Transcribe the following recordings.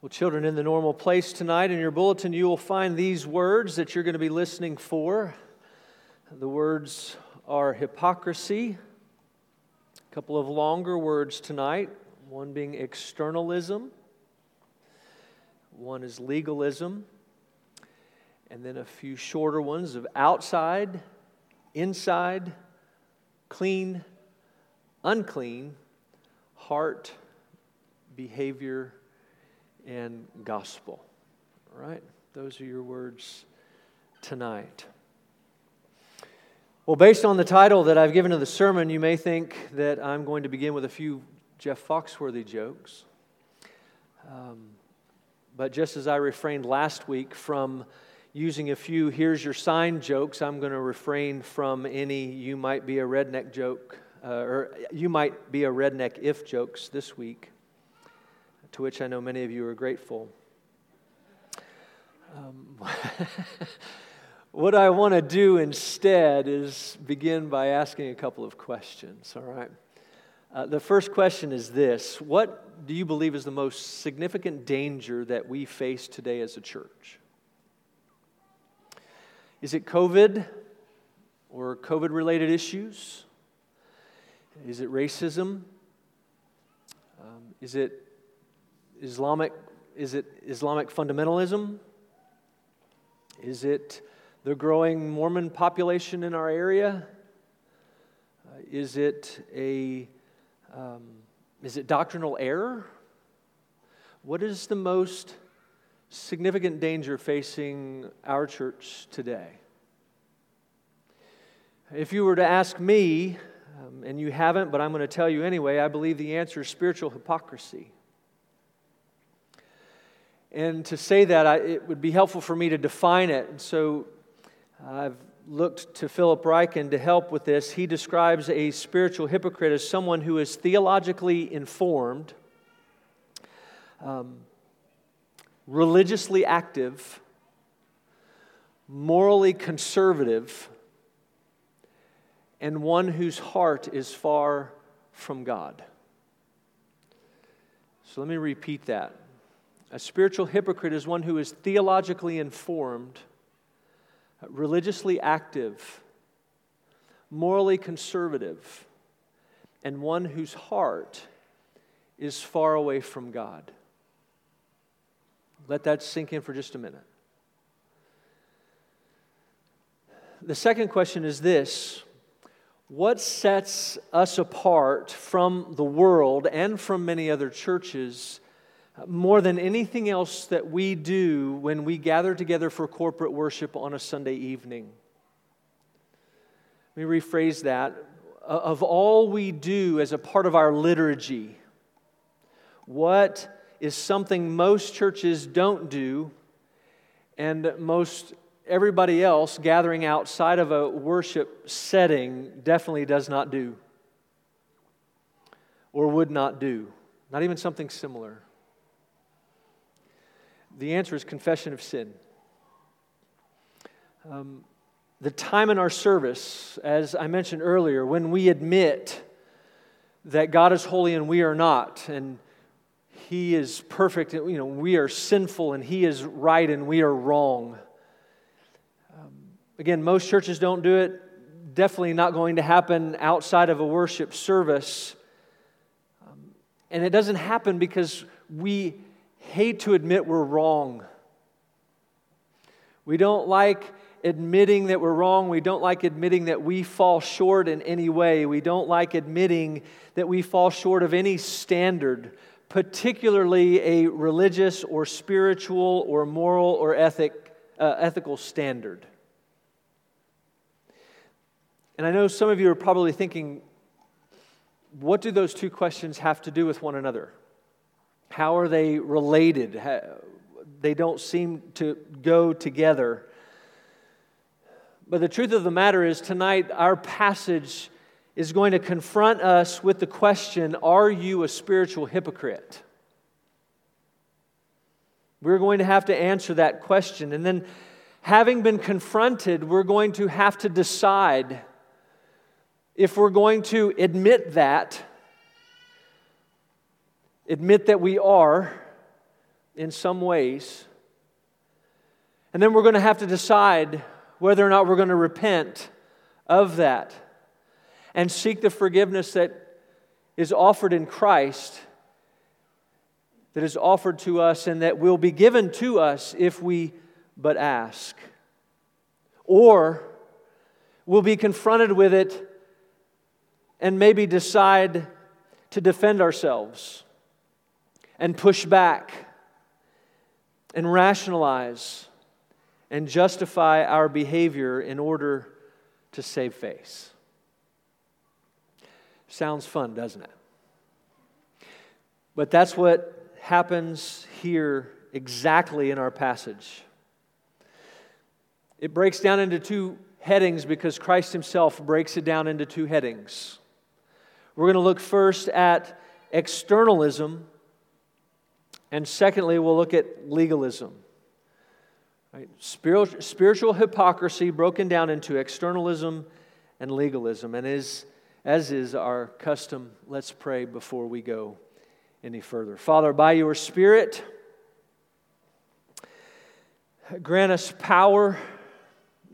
Well, children, in the normal place tonight in your bulletin, you will find these words that you're going to be listening for. The words are hypocrisy, a couple of longer words tonight, one being externalism, one is legalism, and then a few shorter ones of outside, inside, clean, unclean, heart, behavior, and gospel. All right? Those are your words tonight. Well, based on the title that I've given to the sermon, you may think that I'm going to begin with a few Jeff Foxworthy jokes. Um, but just as I refrained last week from using a few here's your sign jokes, I'm going to refrain from any you might be a redneck joke, uh, or you might be a redneck if jokes this week to which I know many of you are grateful. Um, what I want to do instead is begin by asking a couple of questions, all right? Uh, the first question is this What do you believe is the most significant danger that we face today as a church? Is it COVID or COVID related issues? Is it racism? Um, is it Islamic, is it Islamic fundamentalism? Is it the growing Mormon population in our area? Uh, is it a um, is it doctrinal error? What is the most significant danger facing our church today? If you were to ask me, um, and you haven't, but I'm going to tell you anyway, I believe the answer is spiritual hypocrisy. And to say that, I, it would be helpful for me to define it. And so I've looked to Philip Ryken to help with this. He describes a spiritual hypocrite as someone who is theologically informed, um, religiously active, morally conservative, and one whose heart is far from God. So let me repeat that. A spiritual hypocrite is one who is theologically informed, religiously active, morally conservative, and one whose heart is far away from God. Let that sink in for just a minute. The second question is this What sets us apart from the world and from many other churches more than anything else that we do when we gather together for corporate worship on a Sunday evening. Let me rephrase that. Uh, of all we do as a part of our liturgy, what is something most churches don't do and most everybody else gathering outside of a worship setting definitely does not do or would not do? Not even something similar. The answer is confession of sin. Um, the time in our service, as I mentioned earlier, when we admit that God is holy and we are not, and He is perfect, you know, we are sinful and He is right and we are wrong. Um, again, most churches don't do it. Definitely not going to happen outside of a worship service. Um, and it doesn't happen because we hate to admit we're wrong. We don't like admitting that we're wrong. We don't like admitting that we fall short in any way. We don't like admitting that we fall short of any standard, particularly a religious or spiritual or moral or ethic, uh, ethical standard. And I know some of you are probably thinking, what do those two questions have to do with one another? How are they related? They don't seem to go together. But the truth of the matter is, tonight, our passage is going to confront us with the question Are you a spiritual hypocrite? We're going to have to answer that question. And then, having been confronted, we're going to have to decide if we're going to admit that admit that we are, in some ways. And then we're going to have to decide whether or not we're going to repent of that and seek the forgiveness that is offered in Christ, that is offered to us, and that will be given to us if we but ask. Or we'll be confronted with it and maybe decide to defend ourselves and push back and rationalize and justify our behavior in order to save face. Sounds fun, doesn't it? But that's what happens here exactly in our passage. It breaks down into two headings because Christ Himself breaks it down into two headings. We're going to look first at externalism, and secondly, we'll look at legalism. Right? Spiritual, spiritual hypocrisy broken down into externalism and legalism. And as, as is our custom, let's pray before we go any further. Father, by your Spirit, grant us power,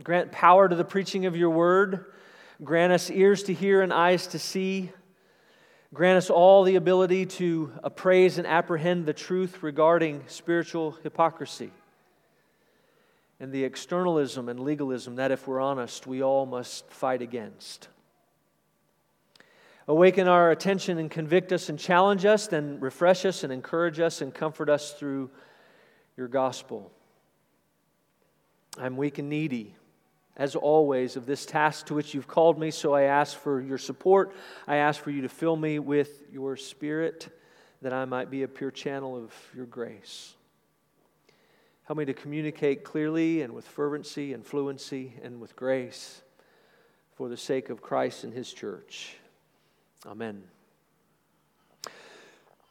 grant power to the preaching of your word, grant us ears to hear and eyes to see. Grant us all the ability to appraise and apprehend the truth regarding spiritual hypocrisy and the externalism and legalism that, if we're honest, we all must fight against. Awaken our attention and convict us and challenge us, then refresh us and encourage us and comfort us through your gospel. I'm weak and needy, as always, of this task to which you've called me, so I ask for your support. I ask for you to fill me with your spirit that I might be a pure channel of your grace. Help me to communicate clearly and with fervency and fluency and with grace for the sake of Christ and His church. Amen.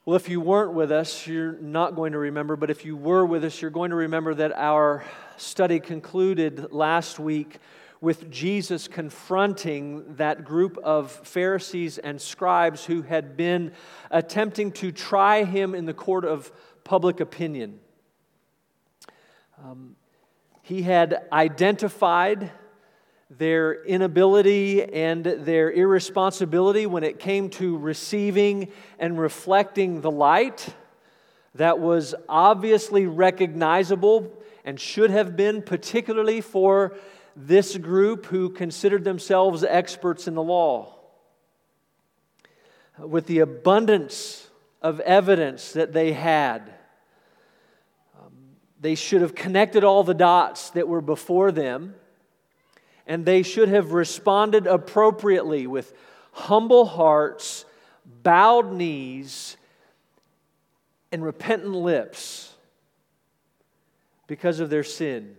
Well, if you weren't with us, you're not going to remember, but if you were with us, you're going to remember that our study concluded last week with Jesus confronting that group of Pharisees and scribes who had been attempting to try him in the court of public opinion. Um, he had identified their inability and their irresponsibility when it came to receiving and reflecting the light that was obviously recognizable and should have been, particularly for this group who considered themselves experts in the law. With the abundance of evidence that they had, um, they should have connected all the dots that were before them, and they should have responded appropriately with humble hearts, bowed knees, and repentant lips because of their sin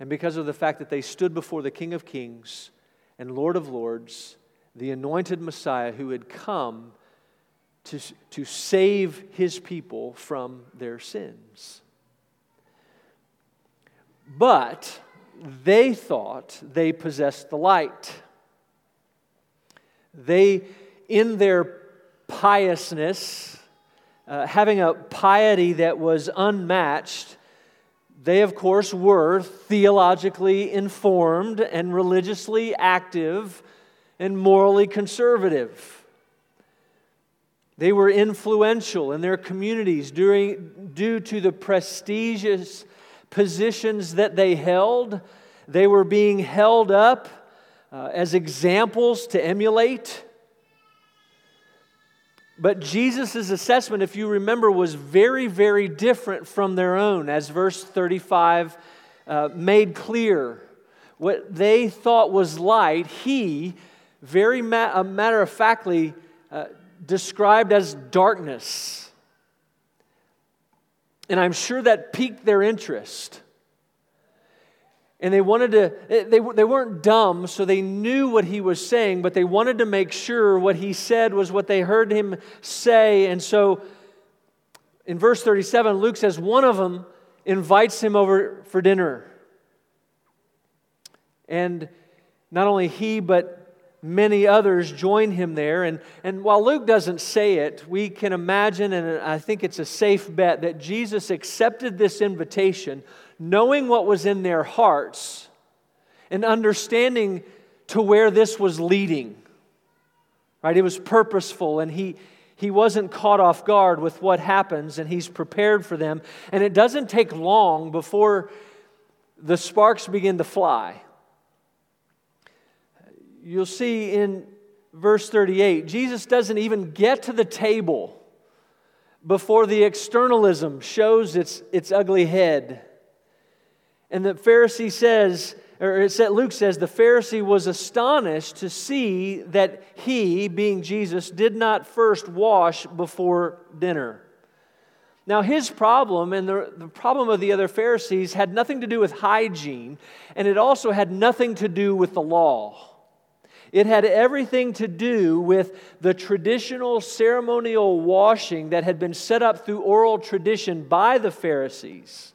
and because of the fact that they stood before the King of Kings and Lord of Lords, the anointed Messiah who had come to, to save his people from their sins. But they thought they possessed the light. They, in their piousness, uh, having a piety that was unmatched, they, of course, were theologically informed and religiously active and morally conservative. They were influential in their communities during, due to the prestigious positions that they held. They were being held up uh, as examples to emulate. But Jesus' assessment, if you remember, was very, very different from their own, as verse 35 uh, made clear. What they thought was light, he, very ma- matter of factly, uh, described as darkness. And I'm sure that piqued their interest. And they wanted to, they, they weren't dumb, so they knew what he was saying, but they wanted to make sure what he said was what they heard him say. And so in verse 37, Luke says one of them invites him over for dinner. And not only he, but many others join him there. And, and while Luke doesn't say it, we can imagine, and I think it's a safe bet, that Jesus accepted this invitation knowing what was in their hearts and understanding to where this was leading. Right? It was purposeful, and he, he wasn't caught off guard with what happens, and he's prepared for them. And it doesn't take long before the sparks begin to fly. You'll see in verse 38, Jesus doesn't even get to the table before the externalism shows its, its ugly head. And the Pharisee says, or it said, Luke says, the Pharisee was astonished to see that he, being Jesus, did not first wash before dinner. Now, his problem and the, the problem of the other Pharisees had nothing to do with hygiene, and it also had nothing to do with the law. It had everything to do with the traditional ceremonial washing that had been set up through oral tradition by the Pharisees.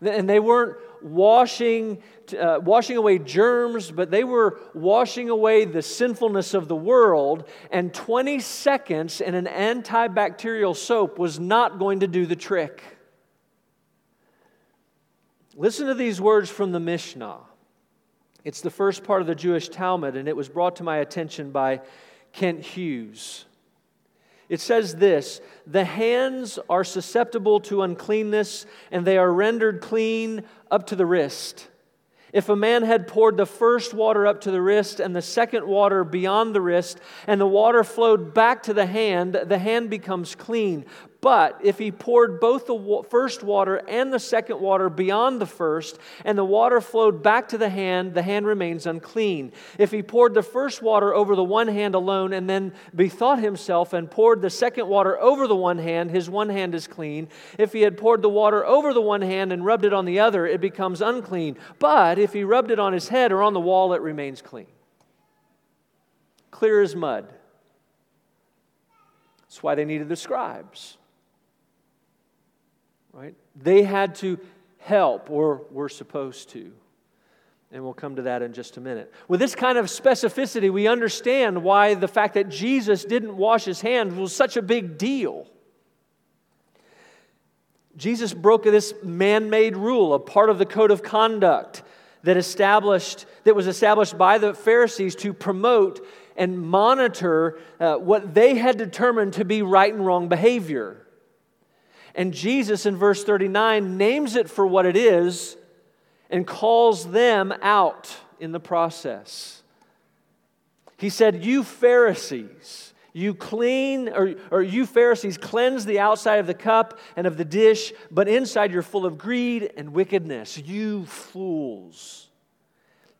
And they weren't washing, uh, washing away germs, but they were washing away the sinfulness of the world. And 20 seconds in an antibacterial soap was not going to do the trick. Listen to these words from the Mishnah. It's the first part of the Jewish Talmud, and it was brought to my attention by Kent Hughes. It says this The hands are susceptible to uncleanness, and they are rendered clean up to the wrist. If a man had poured the first water up to the wrist and the second water beyond the wrist, and the water flowed back to the hand, the hand becomes clean. But if he poured both the first water and the second water beyond the first, and the water flowed back to the hand, the hand remains unclean. If he poured the first water over the one hand alone, and then bethought himself and poured the second water over the one hand, his one hand is clean. If he had poured the water over the one hand and rubbed it on the other, it becomes unclean. But if he rubbed it on his head or on the wall, it remains clean. Clear as mud. That's why they needed the scribes right? They had to help, or were supposed to. And we'll come to that in just a minute. With this kind of specificity, we understand why the fact that Jesus didn't wash his hands was such a big deal. Jesus broke this man-made rule, a part of the code of conduct that established that was established by the Pharisees to promote and monitor uh, what they had determined to be right and wrong behavior. And Jesus in verse 39 names it for what it is and calls them out in the process. He said, You Pharisees, you clean, or, or you Pharisees cleanse the outside of the cup and of the dish, but inside you're full of greed and wickedness. You fools.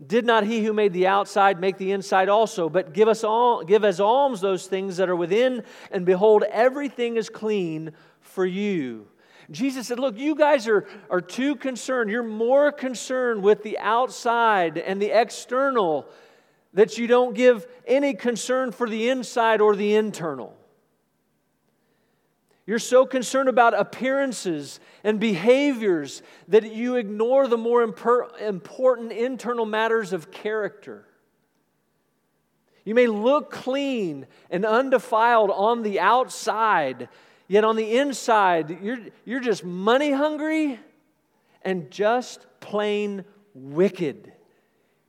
Did not he who made the outside make the inside also? But give us all, give as alms those things that are within, and behold, everything is clean for you. Jesus said, Look, you guys are, are too concerned. You're more concerned with the outside and the external that you don't give any concern for the inside or the internal. You're so concerned about appearances and behaviors that you ignore the more important internal matters of character. You may look clean and undefiled on the outside, Yet on the inside, you're, you're just money hungry and just plain wicked.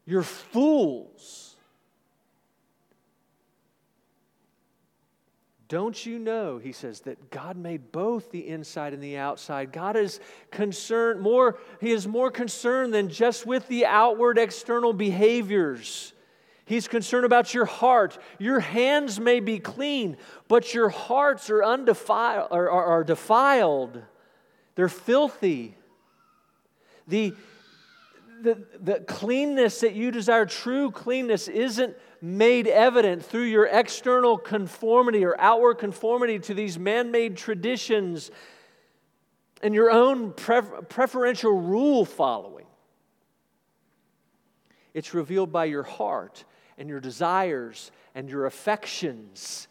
You're fools. Don't you know, he says, that God made both the inside and the outside? God is concerned more, he is more concerned than just with the outward external behaviors. He's concerned about your heart. Your hands may be clean, but your hearts are, undefiled, are, are, are defiled. They're filthy. The, the, the cleanness that you desire, true cleanness, isn't made evident through your external conformity or outward conformity to these man made traditions and your own prefer- preferential rule following. It's revealed by your heart and your desires and your affections.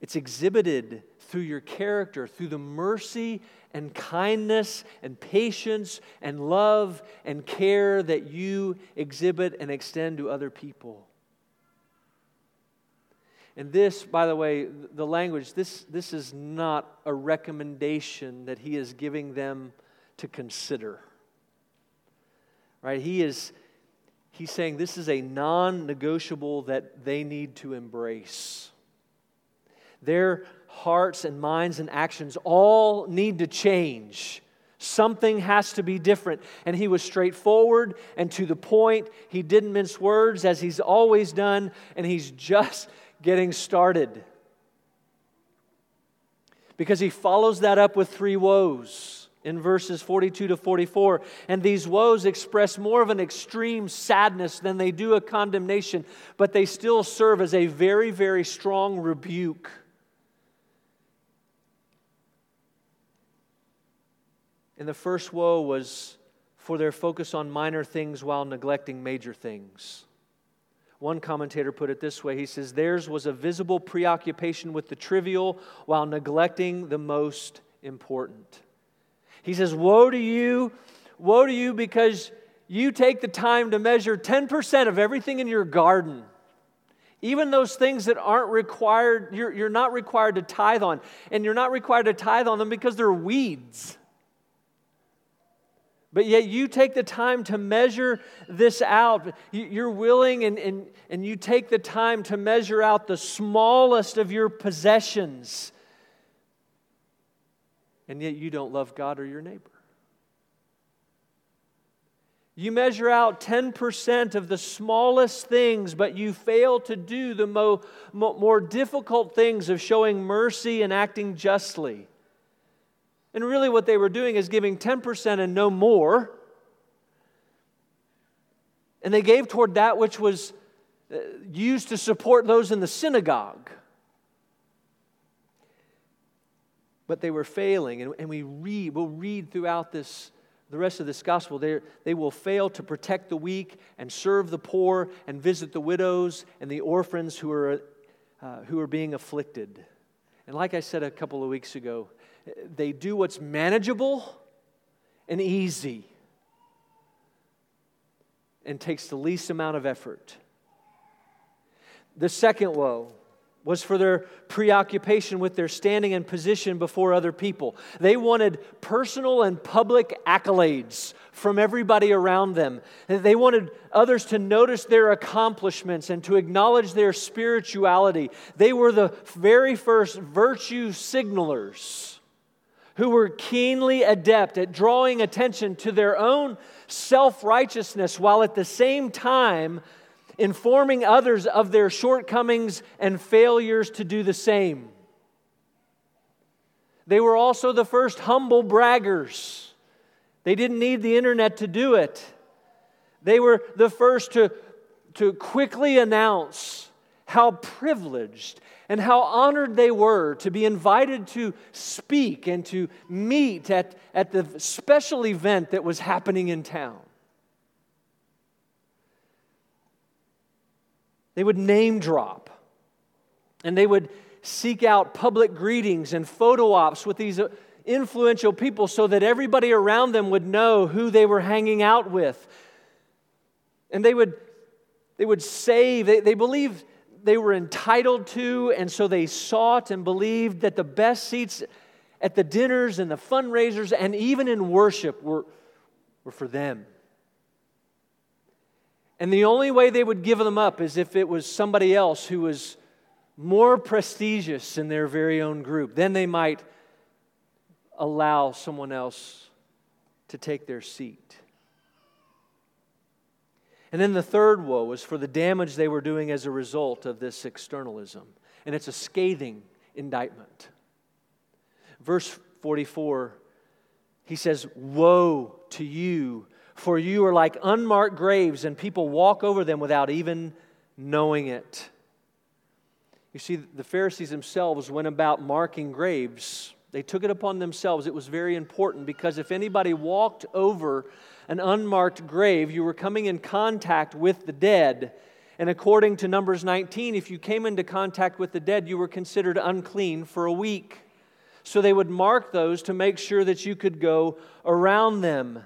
It's exhibited through your character, through the mercy and kindness and patience and love and care that you exhibit and extend to other people. And this, by the way, the language, this, this is not a recommendation that he is giving them to consider. Right? He is he's saying this is a non-negotiable that they need to embrace. Their hearts and minds and actions all need to change. Something has to be different. And he was straightforward and to the point. He didn't mince words as he's always done, and he's just getting started. Because he follows that up with three woes in verses 42 to 44. And these woes express more of an extreme sadness than they do a condemnation, but they still serve as a very, very strong rebuke. And the first woe was for their focus on minor things while neglecting major things. One commentator put it this way he says, Theirs was a visible preoccupation with the trivial while neglecting the most important. He says, Woe to you, woe to you, because you take the time to measure 10% of everything in your garden. Even those things that aren't required, you're, you're not required to tithe on. And you're not required to tithe on them because they're weeds. But yet you take the time to measure this out. You're willing and, and, and you take the time to measure out the smallest of your possessions. And yet you don't love God or your neighbor. You measure out 10% of the smallest things, but you fail to do the mo- mo- more difficult things of showing mercy and acting justly. And really, what they were doing is giving 10% and no more. And they gave toward that which was uh, used to support those in the synagogue. But they were failing, and, and we read, we'll read throughout this, the rest of this gospel, they, they will fail to protect the weak and serve the poor and visit the widows and the orphans who are, uh, who are being afflicted. And like I said a couple of weeks ago, they do what's manageable and easy and takes the least amount of effort. The second woe was for their preoccupation with their standing and position before other people. They wanted personal and public accolades from everybody around them. They wanted others to notice their accomplishments and to acknowledge their spirituality. They were the very first virtue signalers who were keenly adept at drawing attention to their own self righteousness while at the same time informing others of their shortcomings and failures to do the same. They were also the first humble braggers. They didn't need the internet to do it. They were the first to, to quickly announce how privileged and how honored they were to be invited to speak and to meet at, at the special event that was happening in town. They would name drop and they would seek out public greetings and photo ops with these uh, influential people so that everybody around them would know who they were hanging out with. And they would, they would save, they, they believed they were entitled to, and so they sought and believed that the best seats at the dinners and the fundraisers and even in worship were, were for them. And the only way they would give them up is if it was somebody else who was more prestigious in their very own group. Then they might allow someone else to take their seat. And then the third woe was for the damage they were doing as a result of this externalism. And it's a scathing indictment. Verse 44, he says, Woe to you, for you are like unmarked graves, and people walk over them without even knowing it. You see, the Pharisees themselves went about marking graves. They took it upon themselves. It was very important because if anybody walked over an unmarked grave, you were coming in contact with the dead. And according to Numbers 19, if you came into contact with the dead, you were considered unclean for a week. So they would mark those to make sure that you could go around them.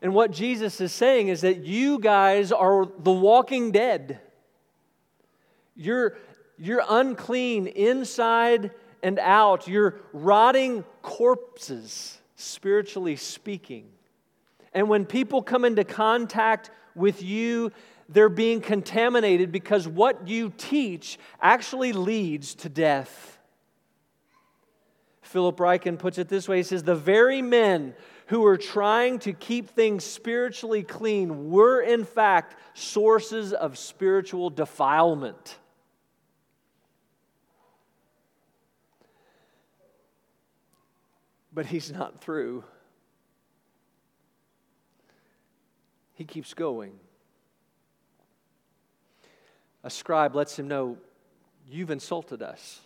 And what Jesus is saying is that you guys are the walking dead. You're, you're unclean inside and out. You're rotting corpses, spiritually speaking. And when people come into contact with you, they're being contaminated because what you teach actually leads to death. Philip Ryken puts it this way he says, The very men who were trying to keep things spiritually clean were, in fact, sources of spiritual defilement. But he's not through. He keeps going. A scribe lets him know, You've insulted us.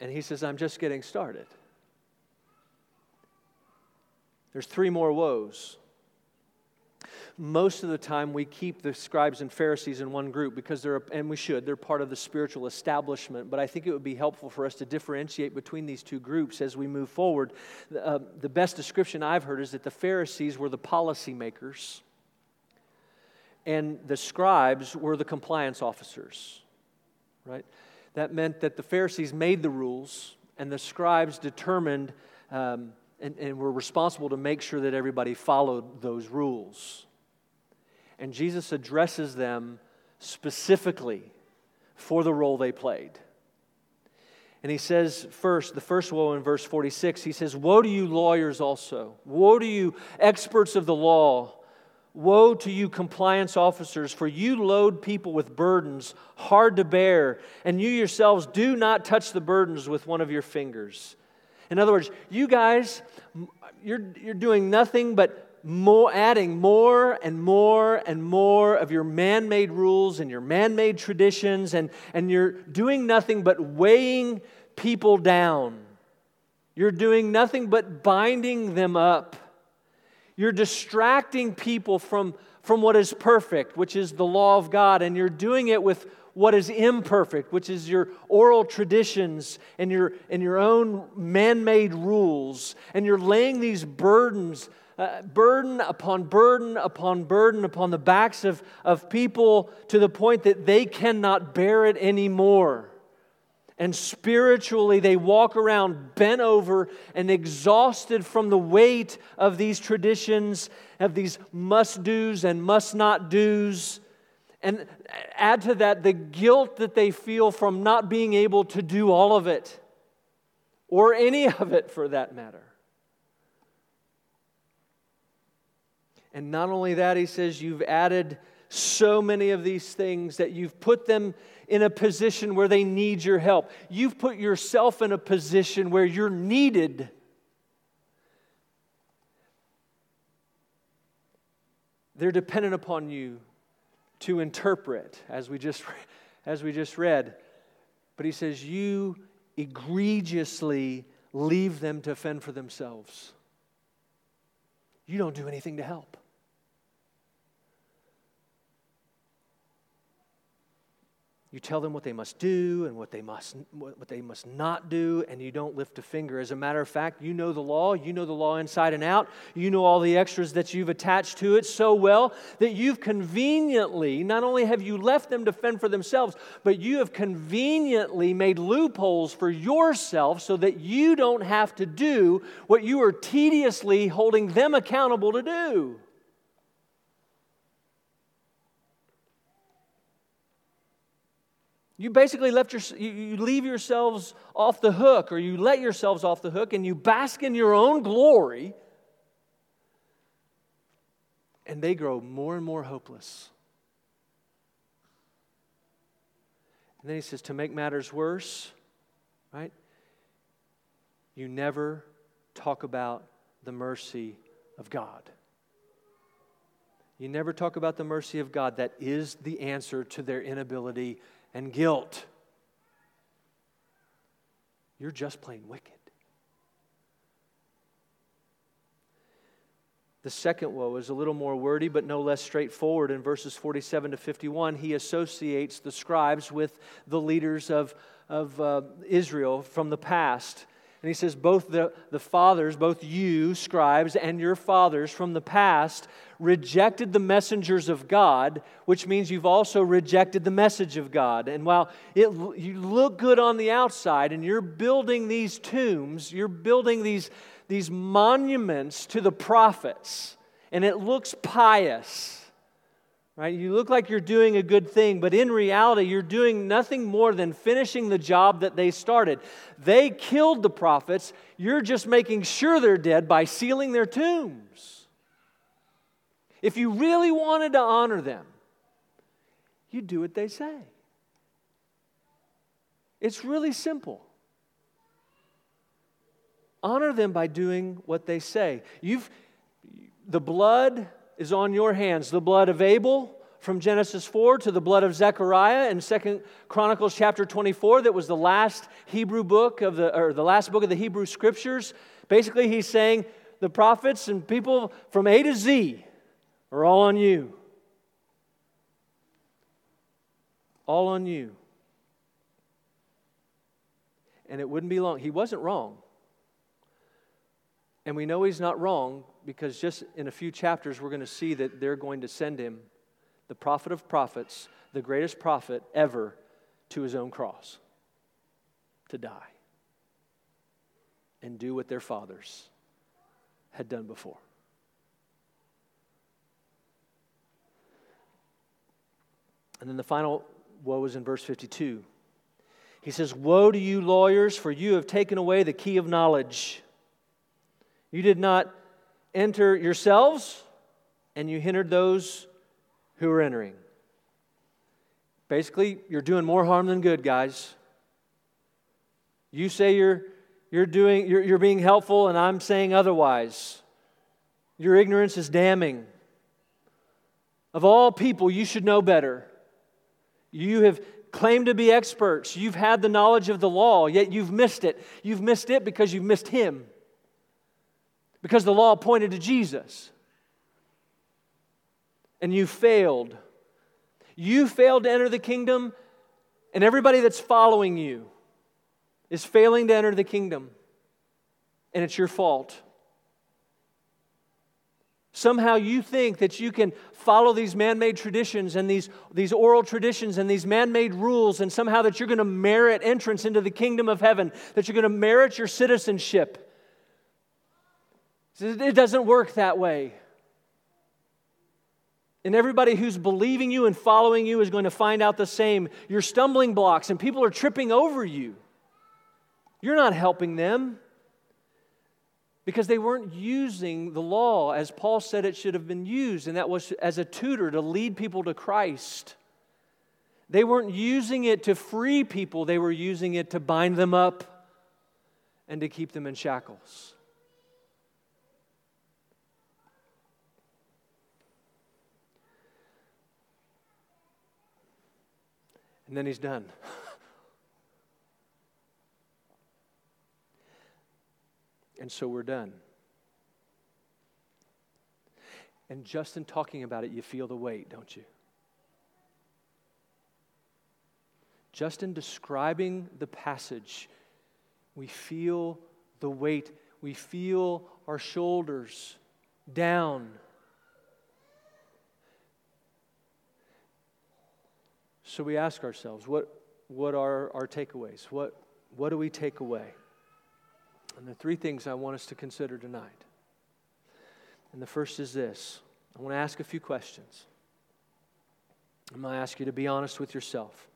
And he says, I'm just getting started. There's three more woes most of the time we keep the scribes and Pharisees in one group because they're, and we should, they're part of the spiritual establishment. But I think it would be helpful for us to differentiate between these two groups as we move forward. Uh, the best description I've heard is that the Pharisees were the policymakers and the scribes were the compliance officers, right? That meant that the Pharisees made the rules and the scribes determined um, and, and were responsible to make sure that everybody followed those rules. And Jesus addresses them specifically for the role they played. And he says, first, the first woe in verse 46, he says, Woe to you, lawyers, also. Woe to you, experts of the law. Woe to you, compliance officers, for you load people with burdens hard to bear, and you yourselves do not touch the burdens with one of your fingers. In other words, you guys, you're, you're doing nothing but more, adding more and more and more of your man made rules and your man made traditions, and, and you're doing nothing but weighing people down. You're doing nothing but binding them up. You're distracting people from, from what is perfect, which is the law of God, and you're doing it with what is imperfect, which is your oral traditions and your, and your own man made rules. And you're laying these burdens uh, burden upon burden upon burden upon the backs of, of people to the point that they cannot bear it anymore. And spiritually, they walk around bent over and exhausted from the weight of these traditions, of these must do's and must not do's. And add to that the guilt that they feel from not being able to do all of it, or any of it for that matter. And not only that, he says, you've added so many of these things that you've put them in a position where they need your help. You've put yourself in a position where you're needed. They're dependent upon you to interpret, as we just, as we just read. But he says, You egregiously leave them to fend for themselves. You don't do anything to help. You tell them what they must do and what they must, what they must not do, and you don't lift a finger. As a matter of fact, you know the law. You know the law inside and out. You know all the extras that you've attached to it so well that you've conveniently, not only have you left them to fend for themselves, but you have conveniently made loopholes for yourself so that you don't have to do what you are tediously holding them accountable to do. You basically left your, you leave yourselves off the hook, or you let yourselves off the hook, and you bask in your own glory, and they grow more and more hopeless. And then he says, to make matters worse, right? You never talk about the mercy of God. You never talk about the mercy of God that is the answer to their inability and guilt. You're just plain wicked. The second woe is a little more wordy, but no less straightforward. In verses 47 to 51, he associates the scribes with the leaders of, of uh, Israel from the past. And he says, Both the, the fathers, both you, scribes, and your fathers from the past rejected the messengers of God, which means you've also rejected the message of God. And while it, you look good on the outside and you're building these tombs, you're building these, these monuments to the prophets, and it looks pious right? You look like you're doing a good thing, but in reality, you're doing nothing more than finishing the job that they started. They killed the prophets. You're just making sure they're dead by sealing their tombs. If you really wanted to honor them, you do what they say. It's really simple. Honor them by doing what they say. You've the blood is on your hands. The blood of Abel from Genesis 4 to the blood of Zechariah in Second Chronicles chapter 24 that was the last Hebrew book of the or the last book of the Hebrew scriptures. Basically he's saying the prophets and people from A to Z are all on you. All on you. And it wouldn't be long. He wasn't wrong. And we know he's not wrong because just in a few chapters, we're going to see that they're going to send him, the prophet of prophets, the greatest prophet ever, to his own cross to die and do what their fathers had done before. And then the final woe is in verse 52. He says, Woe to you, lawyers, for you have taken away the key of knowledge. You did not enter yourselves, and you hindered those who were entering. Basically, you're doing more harm than good, guys. You say you're, you're, doing, you're, you're being helpful, and I'm saying otherwise. Your ignorance is damning. Of all people, you should know better. You have claimed to be experts. You've had the knowledge of the law, yet you've missed it. You've missed it because you've missed Him because the law pointed to Jesus. And you failed. You failed to enter the kingdom, and everybody that's following you is failing to enter the kingdom. And it's your fault. Somehow you think that you can follow these man made traditions and these, these oral traditions and these man made rules, and somehow that you're going to merit entrance into the kingdom of heaven, that you're going to merit your citizenship. It doesn't work that way. And everybody who's believing you and following you is going to find out the same. You're stumbling blocks, and people are tripping over you. You're not helping them because they weren't using the law as Paul said it should have been used, and that was as a tutor to lead people to Christ. They weren't using it to free people, they were using it to bind them up and to keep them in shackles. And then he's done. and so we're done. And just in talking about it, you feel the weight, don't you? Just in describing the passage, we feel the weight. We feel our shoulders down. So we ask ourselves, what, what are our takeaways? What, what do we take away? And the three things I want us to consider tonight. And the first is this I want to ask a few questions. I'm going to ask you to be honest with yourself.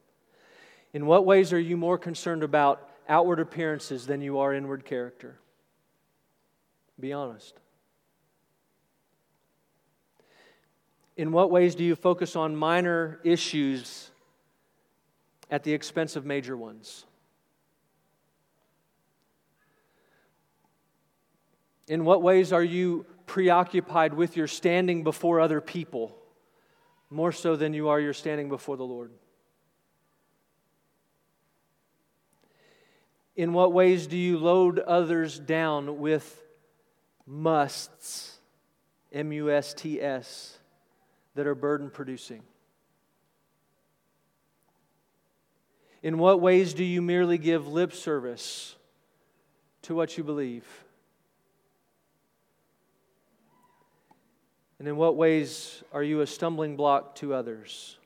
In what ways are you more concerned about outward appearances than you are inward character? Be honest. In what ways do you focus on minor issues at the expense of major ones? In what ways are you preoccupied with your standing before other people more so than you are your standing before the Lord? In what ways do you load others down with musts M U S T S, that are burden producing? In what ways do you merely give lip service to what you believe? And in what ways are you a stumbling block to others?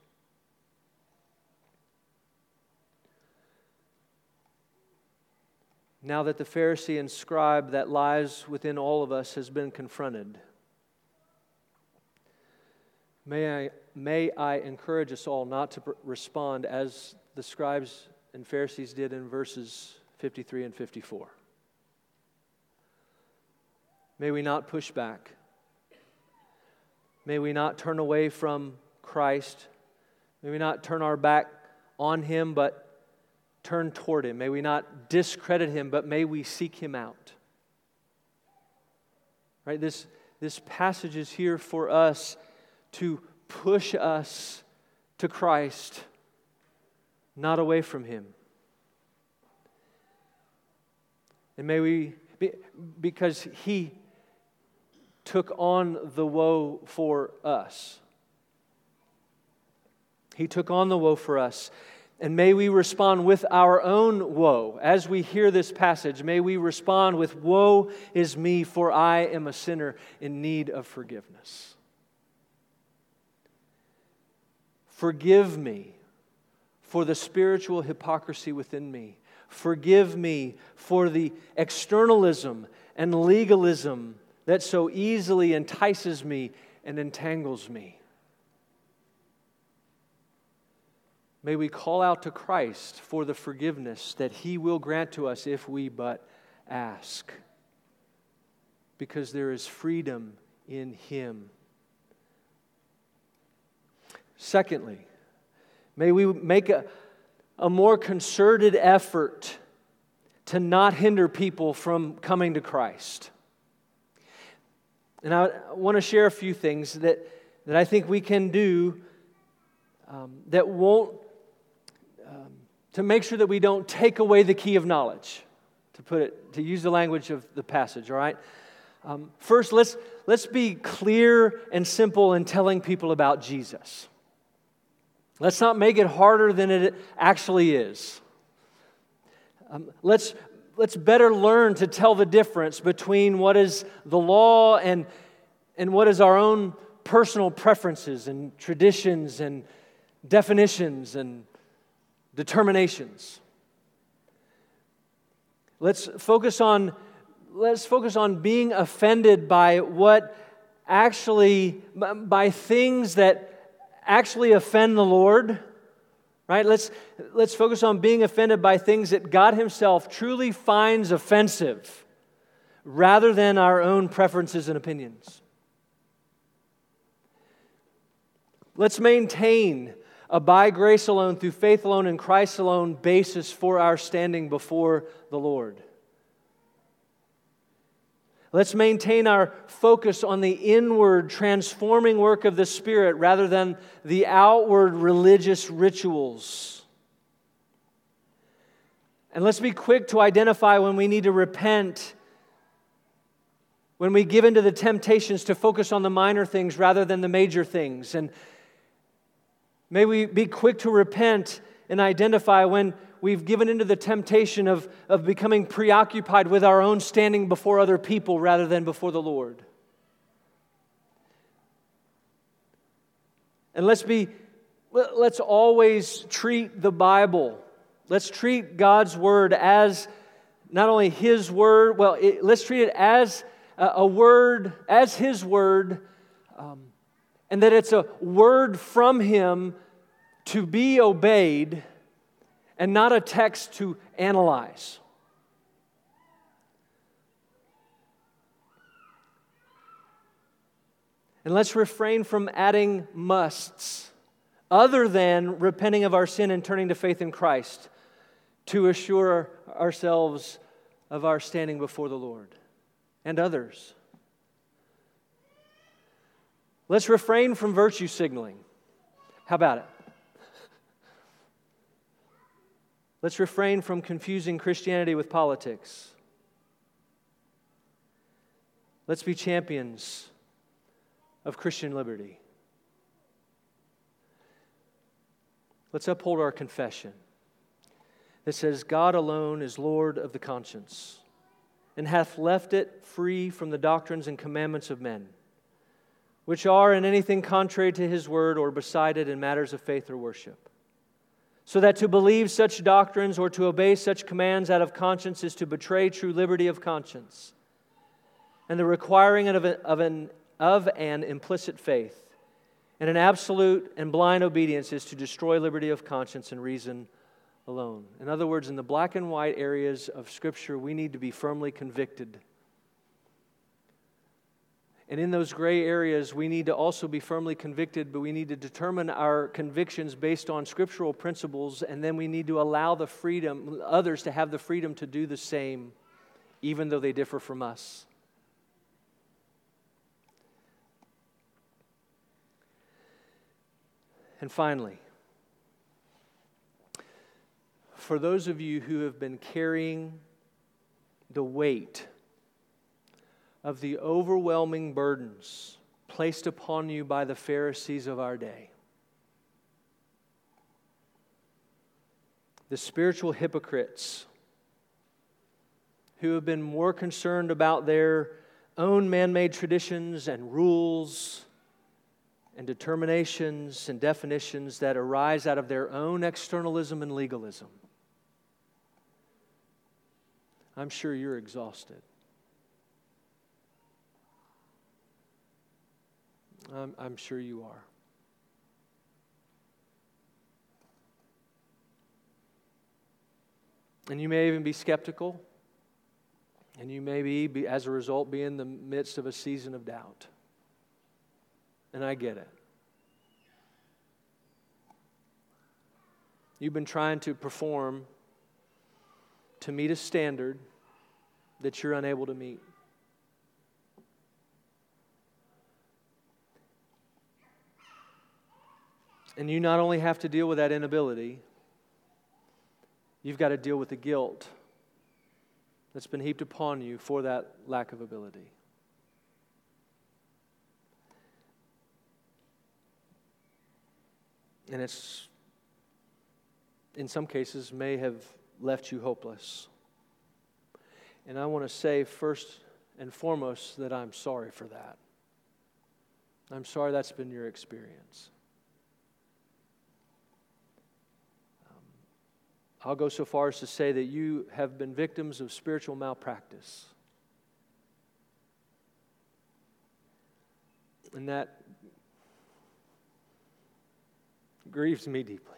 Now that the Pharisee and scribe that lies within all of us has been confronted, may I, may I encourage us all not to respond as the scribes and Pharisees did in verses 53 and 54. May we not push back. May we not turn away from Christ. May we not turn our back on Him, but turn toward Him. May we not discredit Him, but may we seek Him out. Right? This, this passage is here for us to push us to Christ, not away from Him. And may we, because He took on the woe for us. He took on the woe for us. And may we respond with our own woe. As we hear this passage, may we respond with Woe is me, for I am a sinner in need of forgiveness. Forgive me for the spiritual hypocrisy within me. Forgive me for the externalism and legalism that so easily entices me and entangles me. May we call out to Christ for the forgiveness that He will grant to us if we but ask. Because there is freedom in Him. Secondly, may we make a, a more concerted effort to not hinder people from coming to Christ. And I want to share a few things that, that I think we can do um, that won't, um, to make sure that we don't take away the key of knowledge, to put it, to use the language of the passage, all right? Um, first, let's, let's be clear and simple in telling people about Jesus. Let's not make it harder than it actually is. Um, let's let's better learn to tell the difference between what is the law and, and what is our own personal preferences and traditions and definitions and determinations. Let's focus on let's focus on being offended by what actually by things that actually offend the Lord right? Let's let's focus on being offended by things that god himself truly finds offensive rather than our own preferences and opinions. Let's maintain a by grace alone through faith alone in christ alone basis for our standing before the lord Let's maintain our focus on the inward transforming work of the Spirit rather than the outward religious rituals. And let's be quick to identify when we need to repent, when we give into the temptations to focus on the minor things rather than the major things. And may we be quick to repent and identify when we've given into the temptation of, of becoming preoccupied with our own standing before other people rather than before the Lord. And let's be, let's always treat the Bible, let's treat God's Word as not only His Word, well, it, let's treat it as a, a Word, as His Word, um, and that it's a word from Him to be obeyed and not a text to analyze. And let's refrain from adding musts other than repenting of our sin and turning to faith in Christ to assure ourselves of our standing before the Lord and others. Let's refrain from virtue signaling. How about it? Let's refrain from confusing Christianity with politics. Let's be champions of Christian liberty. Let's uphold our confession that says, God alone is Lord of the conscience, and hath left it free from the doctrines and commandments of men, which are in anything contrary to his word or beside it in matters of faith or worship. So that to believe such doctrines or to obey such commands out of conscience is to betray true liberty of conscience. And the requiring of an, of an, of an implicit faith and an absolute and blind obedience is to destroy liberty of conscience and reason alone. In other words, in the black and white areas of Scripture, we need to be firmly convicted. And in those gray areas, we need to also be firmly convicted, but we need to determine our convictions based on scriptural principles, and then we need to allow the freedom, others to have the freedom to do the same, even though they differ from us. And finally, for those of you who have been carrying the weight of the overwhelming burdens placed upon you by the Pharisees of our day, the spiritual hypocrites who have been more concerned about their own man made traditions and rules and determinations and definitions that arise out of their own externalism and legalism. I'm sure you're exhausted. I'm, I'm sure you are. And you may even be skeptical, and you may be, be, as a result, be in the midst of a season of doubt and I get it. You've been trying to perform to meet a standard that you're unable to meet. And you not only have to deal with that inability, you've got to deal with the guilt that's been heaped upon you for that lack of ability. And it's, in some cases, may have left you hopeless. And I want to say, first and foremost, that I'm sorry for that. I'm sorry that's been your experience. I'll go so far as to say that you have been victims of spiritual malpractice. And that grieves me deeply.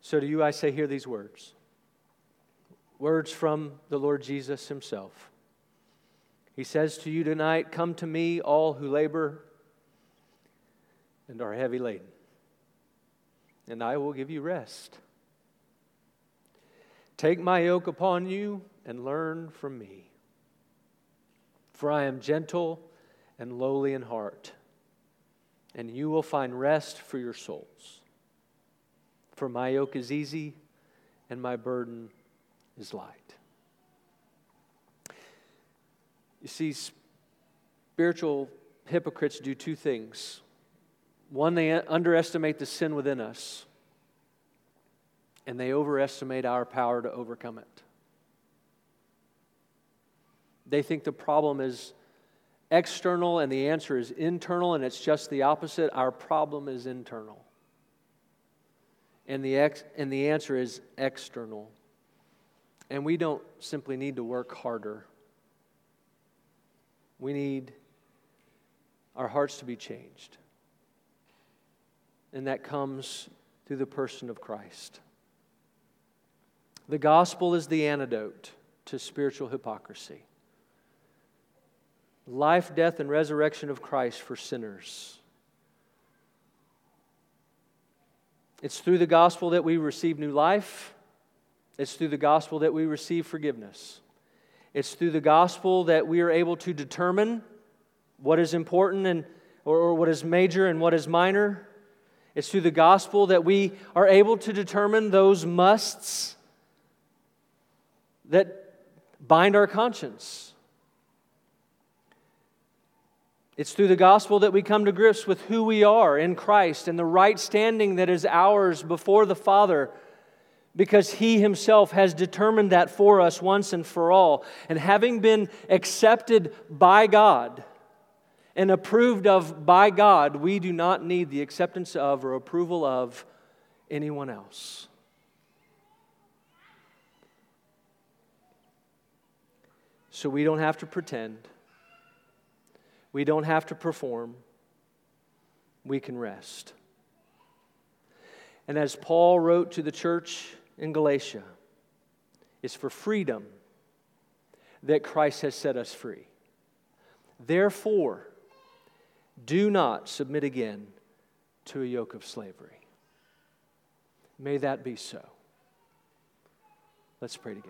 So to you, I say, hear these words words from the Lord Jesus Himself. He says to you tonight, Come to me, all who labor and are heavy laden, and I will give you rest. Take my yoke upon you and learn from me. For I am gentle and lowly in heart, and you will find rest for your souls. For my yoke is easy and my burden is light. You see, spiritual hypocrites do two things. One, they underestimate the sin within us, and they overestimate our power to overcome it. They think the problem is external and the answer is internal, and it's just the opposite. Our problem is internal. And the, ex- and the answer is external. And we don't simply need to work harder, we need our hearts to be changed. And that comes through the person of Christ. The gospel is the antidote to spiritual hypocrisy life, death, and resurrection of Christ for sinners. It's through the gospel that we receive new life. It's through the gospel that we receive forgiveness. It's through the gospel that we are able to determine what is important and or, or what is major and what is minor. It's through the gospel that we are able to determine those musts that bind our conscience. It's through the gospel that we come to grips with who we are in Christ and the right standing that is ours before the Father because He Himself has determined that for us once and for all. And having been accepted by God and approved of by God, we do not need the acceptance of or approval of anyone else. So we don't have to pretend. We don't have to perform. We can rest. And as Paul wrote to the church in Galatia, it's for freedom that Christ has set us free. Therefore, do not submit again to a yoke of slavery. May that be so. Let's pray together.